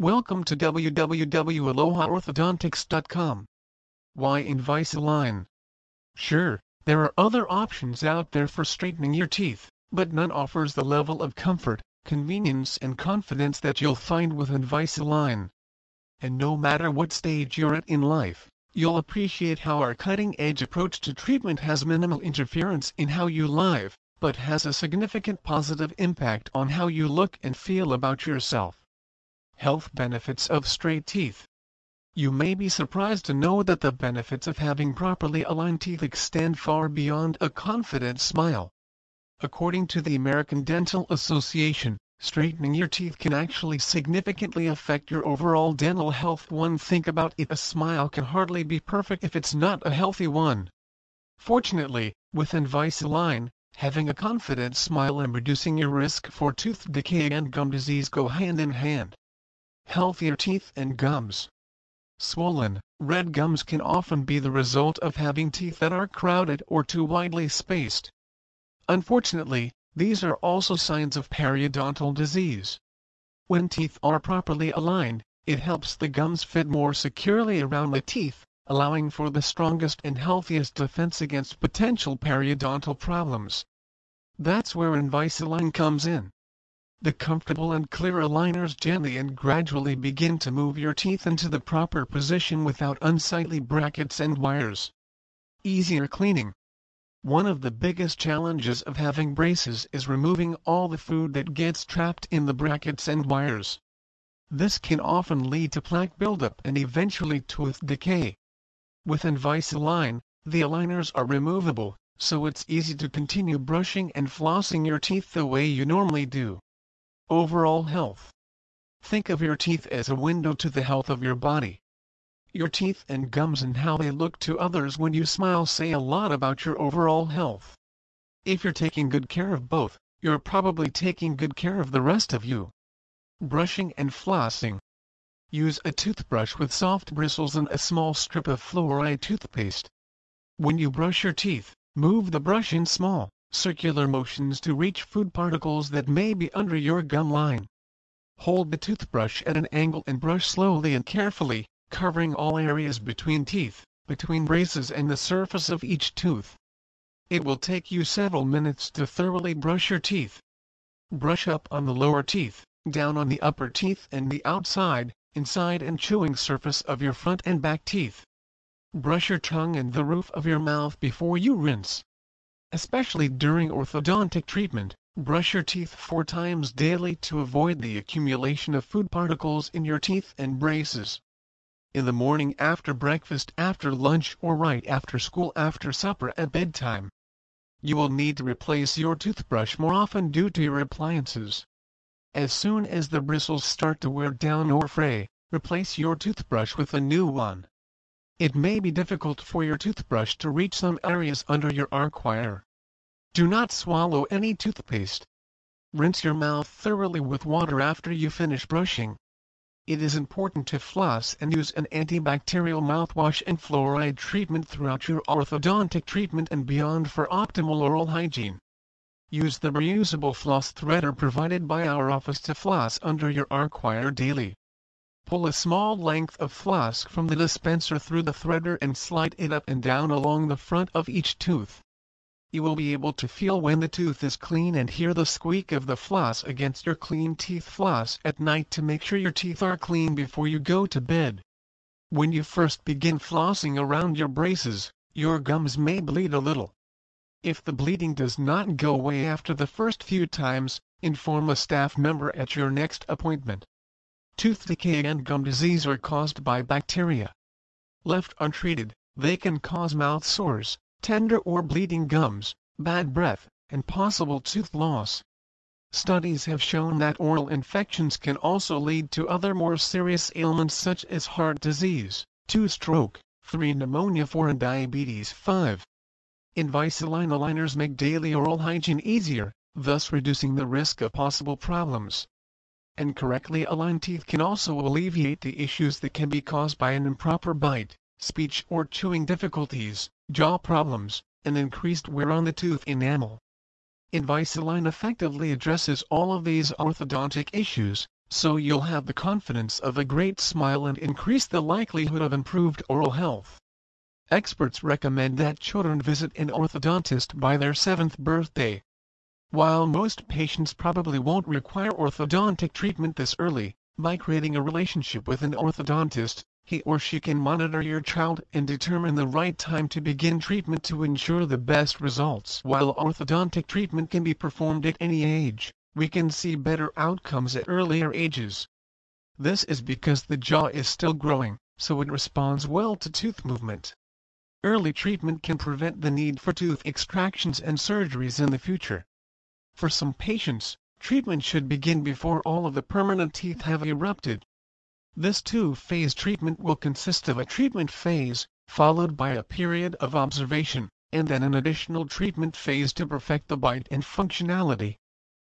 Welcome to www.alohaorthodontics.com. Why Invisalign? Sure, there are other options out there for straightening your teeth, but none offers the level of comfort, convenience and confidence that you'll find with Invisalign. And no matter what stage you're at in life, you'll appreciate how our cutting-edge approach to treatment has minimal interference in how you live, but has a significant positive impact on how you look and feel about yourself. Health benefits of straight teeth. You may be surprised to know that the benefits of having properly aligned teeth extend far beyond a confident smile. According to the American Dental Association, straightening your teeth can actually significantly affect your overall dental health. One think about it a smile can hardly be perfect if it's not a healthy one. Fortunately, with Invisalign, having a confident smile and reducing your risk for tooth decay and gum disease go hand in hand healthier teeth and gums. Swollen, red gums can often be the result of having teeth that are crowded or too widely spaced. Unfortunately, these are also signs of periodontal disease. When teeth are properly aligned, it helps the gums fit more securely around the teeth, allowing for the strongest and healthiest defense against potential periodontal problems. That's where Invisalign comes in. The comfortable and clear aligners gently and gradually begin to move your teeth into the proper position without unsightly brackets and wires. Easier cleaning. One of the biggest challenges of having braces is removing all the food that gets trapped in the brackets and wires. This can often lead to plaque buildup and eventually tooth decay. With Invisalign, the aligners are removable, so it's easy to continue brushing and flossing your teeth the way you normally do. Overall health. Think of your teeth as a window to the health of your body. Your teeth and gums and how they look to others when you smile say a lot about your overall health. If you're taking good care of both, you're probably taking good care of the rest of you. Brushing and flossing. Use a toothbrush with soft bristles and a small strip of fluoride toothpaste. When you brush your teeth, move the brush in small, circular motions to reach food particles that may be under your gum line. Hold the toothbrush at an angle and brush slowly and carefully, covering all areas between teeth, between braces and the surface of each tooth. It will take you several minutes to thoroughly brush your teeth. Brush up on the lower teeth, down on the upper teeth and the outside, inside and chewing surface of your front and back teeth. Brush your tongue and the roof of your mouth before you rinse. Especially during orthodontic treatment, brush your teeth four times daily to avoid the accumulation of food particles in your teeth and braces. In the morning after breakfast after lunch or right after school after supper at bedtime. You will need to replace your toothbrush more often due to your appliances. As soon as the bristles start to wear down or fray, replace your toothbrush with a new one. It may be difficult for your toothbrush to reach some areas under your arc wire. Do not swallow any toothpaste. Rinse your mouth thoroughly with water after you finish brushing. It is important to floss and use an antibacterial mouthwash and fluoride treatment throughout your orthodontic treatment and beyond for optimal oral hygiene. Use the reusable floss threader provided by our office to floss under your arc wire daily. Pull a small length of floss from the dispenser through the threader and slide it up and down along the front of each tooth. You will be able to feel when the tooth is clean and hear the squeak of the floss against your clean teeth floss at night to make sure your teeth are clean before you go to bed. When you first begin flossing around your braces, your gums may bleed a little. If the bleeding does not go away after the first few times, inform a staff member at your next appointment. Tooth decay and gum disease are caused by bacteria. Left untreated, they can cause mouth sores, tender or bleeding gums, bad breath, and possible tooth loss. Studies have shown that oral infections can also lead to other more serious ailments such as heart disease, 2 stroke, 3 pneumonia 4 and diabetes 5. Invisalign aligners make daily oral hygiene easier, thus reducing the risk of possible problems and correctly aligned teeth can also alleviate the issues that can be caused by an improper bite, speech or chewing difficulties, jaw problems, and increased wear on the tooth enamel. Invisalign effectively addresses all of these orthodontic issues, so you'll have the confidence of a great smile and increase the likelihood of improved oral health. Experts recommend that children visit an orthodontist by their seventh birthday. While most patients probably won't require orthodontic treatment this early, by creating a relationship with an orthodontist, he or she can monitor your child and determine the right time to begin treatment to ensure the best results. While orthodontic treatment can be performed at any age, we can see better outcomes at earlier ages. This is because the jaw is still growing, so it responds well to tooth movement. Early treatment can prevent the need for tooth extractions and surgeries in the future. For some patients, treatment should begin before all of the permanent teeth have erupted. This two-phase treatment will consist of a treatment phase, followed by a period of observation, and then an additional treatment phase to perfect the bite and functionality.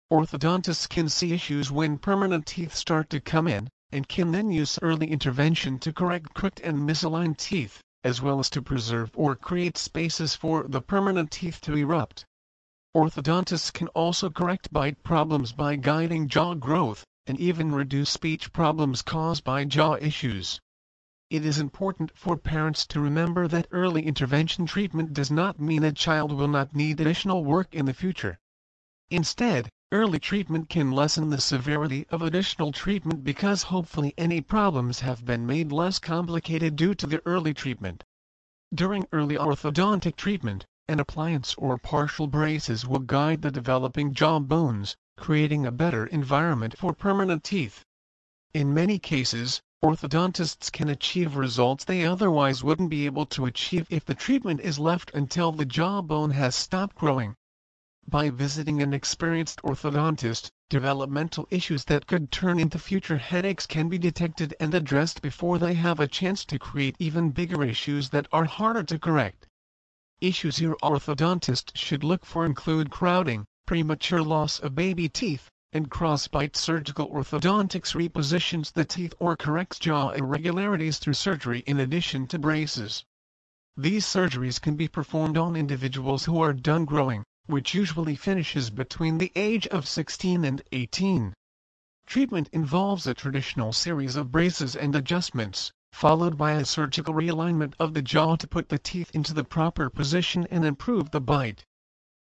Orthodontists can see issues when permanent teeth start to come in, and can then use early intervention to correct crooked and misaligned teeth, as well as to preserve or create spaces for the permanent teeth to erupt. Orthodontists can also correct bite problems by guiding jaw growth, and even reduce speech problems caused by jaw issues. It is important for parents to remember that early intervention treatment does not mean a child will not need additional work in the future. Instead, early treatment can lessen the severity of additional treatment because hopefully any problems have been made less complicated due to the early treatment. During early orthodontic treatment, an appliance or partial braces will guide the developing jaw bones, creating a better environment for permanent teeth. In many cases, orthodontists can achieve results they otherwise wouldn't be able to achieve if the treatment is left until the jawbone has stopped growing. By visiting an experienced orthodontist, developmental issues that could turn into future headaches can be detected and addressed before they have a chance to create even bigger issues that are harder to correct. Issues your orthodontist should look for include crowding, premature loss of baby teeth, and crossbite surgical orthodontics repositions the teeth or corrects jaw irregularities through surgery in addition to braces. These surgeries can be performed on individuals who are done growing, which usually finishes between the age of 16 and 18. Treatment involves a traditional series of braces and adjustments, followed by a surgical realignment of the jaw to put the teeth into the proper position and improve the bite.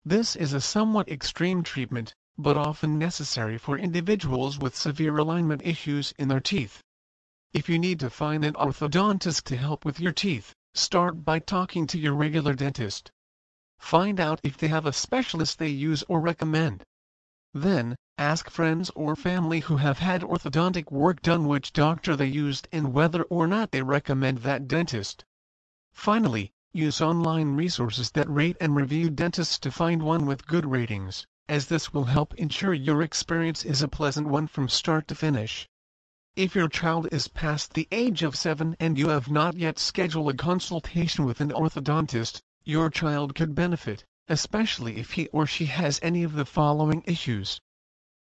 This is a somewhat extreme treatment, but often necessary for individuals with severe alignment issues in their teeth. If you need to find an orthodontist to help with your teeth, start by talking to your regular dentist. Find out if they have a specialist they use or recommend. Then, ask friends or family who have had orthodontic work done which doctor they used and whether or not they recommend that dentist. Finally, use online resources that rate and review dentists to find one with good ratings, as this will help ensure your experience is a pleasant one from start to finish. If your child is past the age of 7 and you have not yet scheduled a consultation with an orthodontist, your child could benefit especially if he or she has any of the following issues.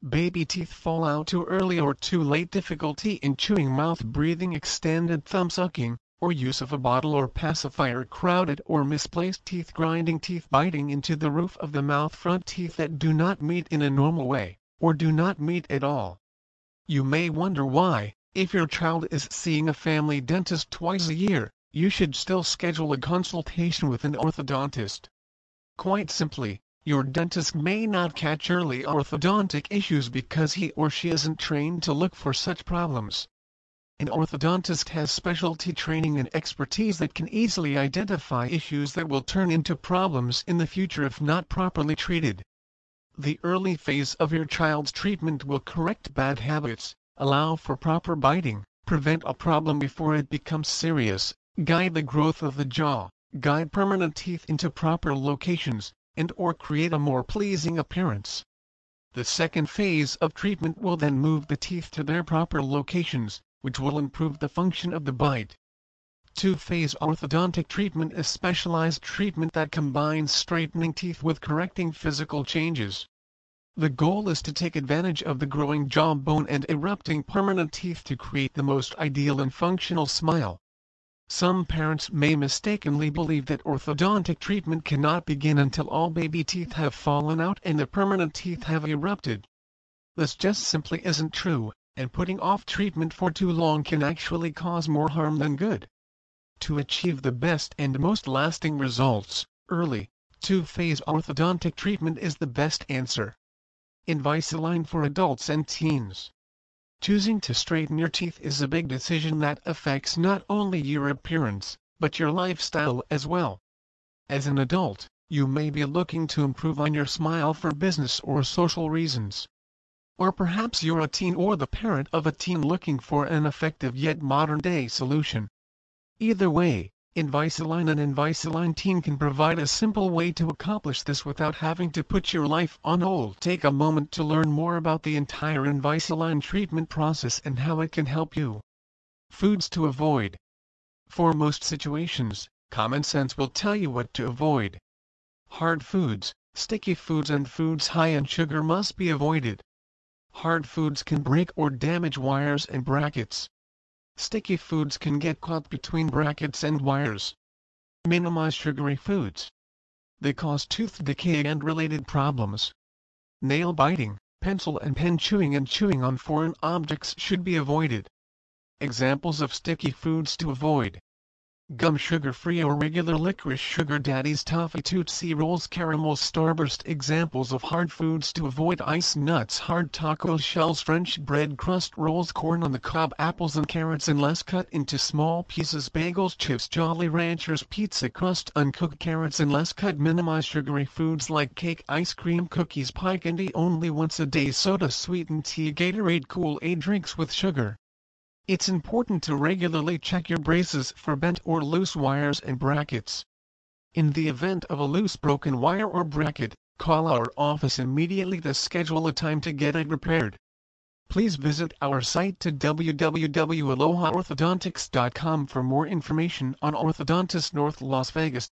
Baby teeth fall out too early or too late difficulty in chewing mouth breathing extended thumb sucking, or use of a bottle or pacifier crowded or misplaced teeth grinding teeth biting into the roof of the mouth front teeth that do not meet in a normal way, or do not meet at all. You may wonder why, if your child is seeing a family dentist twice a year, you should still schedule a consultation with an orthodontist. Quite simply, your dentist may not catch early orthodontic issues because he or she isn't trained to look for such problems. An orthodontist has specialty training and expertise that can easily identify issues that will turn into problems in the future if not properly treated. The early phase of your child's treatment will correct bad habits, allow for proper biting, prevent a problem before it becomes serious, guide the growth of the jaw, guide permanent teeth into proper locations, and or create a more pleasing appearance. The second phase of treatment will then move the teeth to their proper locations, which will improve the function of the bite. Two-phase orthodontic treatment is specialized treatment that combines straightening teeth with correcting physical changes. The goal is to take advantage of the growing jawbone and erupting permanent teeth to create the most ideal and functional smile. Some parents may mistakenly believe that orthodontic treatment cannot begin until all baby teeth have fallen out and the permanent teeth have erupted. This just simply isn't true, and putting off treatment for too long can actually cause more harm than good. To achieve the best and most lasting results, early, two-phase orthodontic treatment is the best answer. Invisalign for adults and teens. Choosing to straighten your teeth is a big decision that affects not only your appearance, but your lifestyle as well. As an adult, you may be looking to improve on your smile for business or social reasons. Or perhaps you're a teen or the parent of a teen looking for an effective yet modern-day solution. Either way, Invisalign and Invisalign Teen can provide a simple way to accomplish this without having to put your life on hold. Take a moment to learn more about the entire Invisalign treatment process and how it can help you. Foods to avoid. For most situations, common sense will tell you what to avoid. Hard foods, sticky foods and foods high in sugar must be avoided. Hard foods can break or damage wires and brackets. Sticky foods can get caught between brackets and wires. Minimize sugary foods. They cause tooth decay and related problems. Nail biting, pencil and pen chewing and chewing on foreign objects should be avoided. Examples of sticky foods to avoid gum sugar-free or regular licorice sugar daddies toffee tootsie rolls caramel starburst examples of hard foods to avoid ice nuts hard taco shells french bread crust rolls corn on the cob apples and carrots unless cut into small pieces bagels chips jolly ranchers pizza crust uncooked carrots unless cut minimize sugary foods like cake ice cream cookies pie candy only once a day soda sweetened tea gatorade kool-aid drinks with sugar it's important to regularly check your braces for bent or loose wires and brackets. In the event of a loose broken wire or bracket, call our office immediately to schedule a time to get it repaired. Please visit our site to www.alohaorthodontics.com for more information on Orthodontist North Las Vegas.